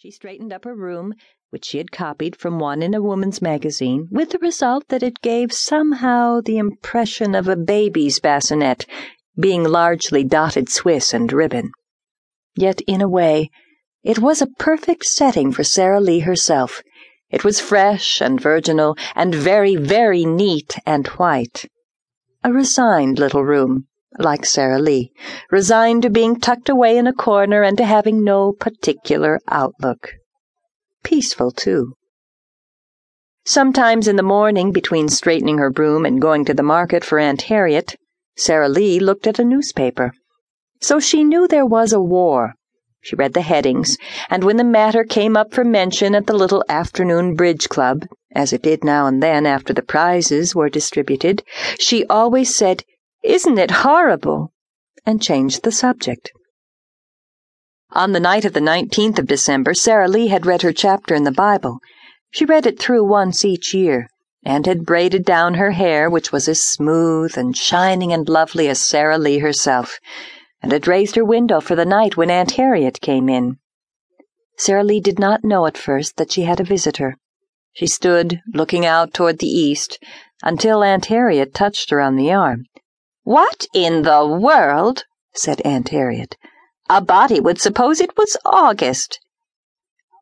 She straightened up her room, which she had copied from one in a woman's magazine, with the result that it gave somehow the impression of a baby's bassinet, being largely dotted Swiss and ribbon. Yet, in a way, it was a perfect setting for Sara Lee herself. It was fresh and virginal, and very, very neat and white. A resigned little room like Sara Lee, resigned to being tucked away in a corner and to having no particular outlook. Peaceful, too. Sometimes in the morning, between straightening her broom and going to the market for Aunt Harriet, Sara Lee looked at a newspaper. So she knew there was a war. She read the headings, and when the matter came up for mention at the little afternoon bridge club, as it did now and then after the prizes were distributed, she always said, isn't it horrible? and changed the subject. On the night of the 19th of December, Sara Lee had read her chapter in the Bible. She read it through once each year, and had braided down her hair, which was as smooth and shining and lovely as Sara Lee herself, and had raised her window for the night when Aunt Harriet came in. Sara Lee did not know at first that she had a visitor. She stood looking out toward the east until Aunt Harriet touched her on the arm. What in the world? said Aunt Harriet. A body would suppose it was August.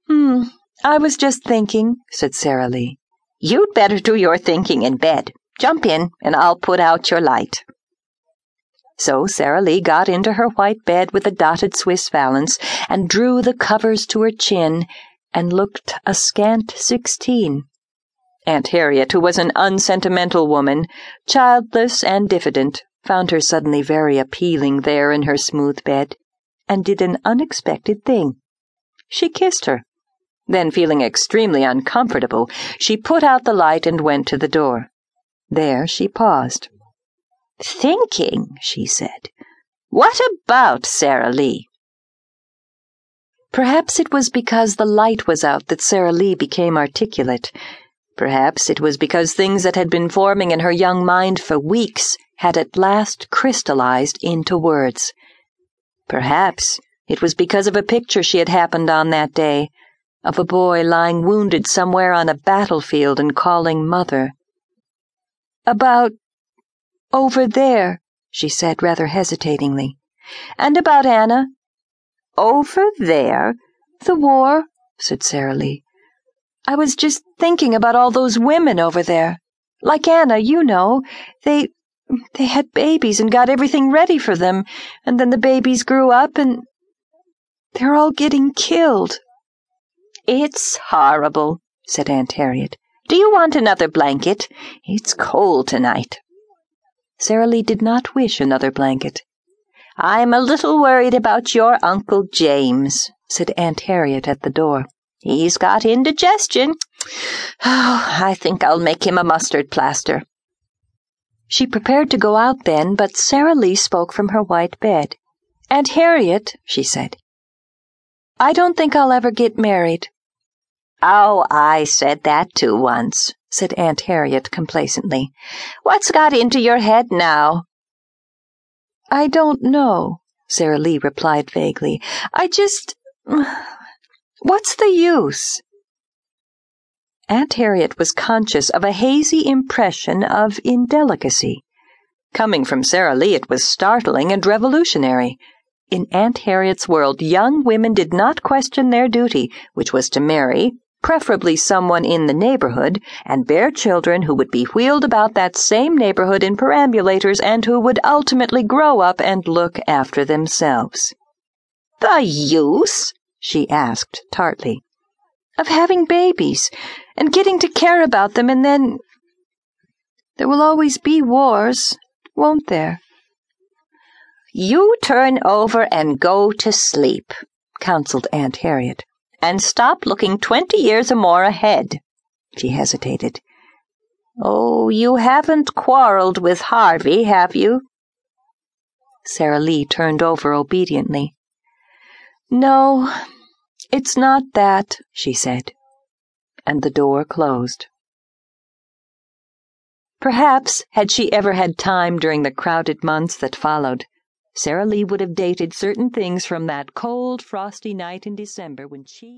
Hmm, I was just thinking, said Sara Lee. You'd better do your thinking in bed. Jump in, and I'll put out your light. So Sara Lee got into her white bed with the dotted Swiss valance and drew the covers to her chin and looked a scant sixteen. Aunt Harriet, who was an unsentimental woman, childless and diffident, found her suddenly very appealing there in her smooth bed, and did an unexpected thing. She kissed her. Then, feeling extremely uncomfortable, she put out the light and went to the door. There she paused. Thinking, she said. What about Sara Lee? Perhaps it was because the light was out that Sara Lee became articulate. Perhaps it was because things that had been forming in her young mind for weeks had at last crystallized into words. Perhaps it was because of a picture she had happened on that day, of a boy lying wounded somewhere on a battlefield and calling mother. About over there, she said rather hesitatingly. And about Anna. Over there? The war, said Sara Lee. I was just thinking about all those women over there. Like Anna, you know. They they had babies and got everything ready for them, and then the babies grew up and they're all getting killed. It's horrible, said Aunt Harriet. Do you want another blanket? It's cold tonight. Sara Lee did not wish another blanket. I'm a little worried about your Uncle James, said Aunt Harriet at the door. He's got indigestion. Oh, I think I'll make him a mustard plaster. She prepared to go out then, but Sara Lee spoke from her white bed. Aunt Harriet, she said, I don't think I'll ever get married. Oh, I said that too once, said Aunt Harriet complacently. What's got into your head now? I don't know, Sara Lee replied vaguely. I just. What's the use? Aunt Harriet was conscious of a hazy impression of indelicacy. Coming from Sara Lee, it was startling and revolutionary. In Aunt Harriet's world, young women did not question their duty, which was to marry, preferably someone in the neighborhood, and bear children who would be wheeled about that same neighborhood in perambulators and who would ultimately grow up and look after themselves. The use? she asked tartly. Of having babies and getting to care about them, and then. There will always be wars, won't there? You turn over and go to sleep, counseled Aunt Harriet, and stop looking twenty years or more ahead. She hesitated. Oh, you haven't quarreled with Harvey, have you? Sara Lee turned over obediently. No, it's not that, she said and the door closed. Perhaps, had she ever had time during the crowded months that followed, Sara Lee would have dated certain things from that cold, frosty night in December when she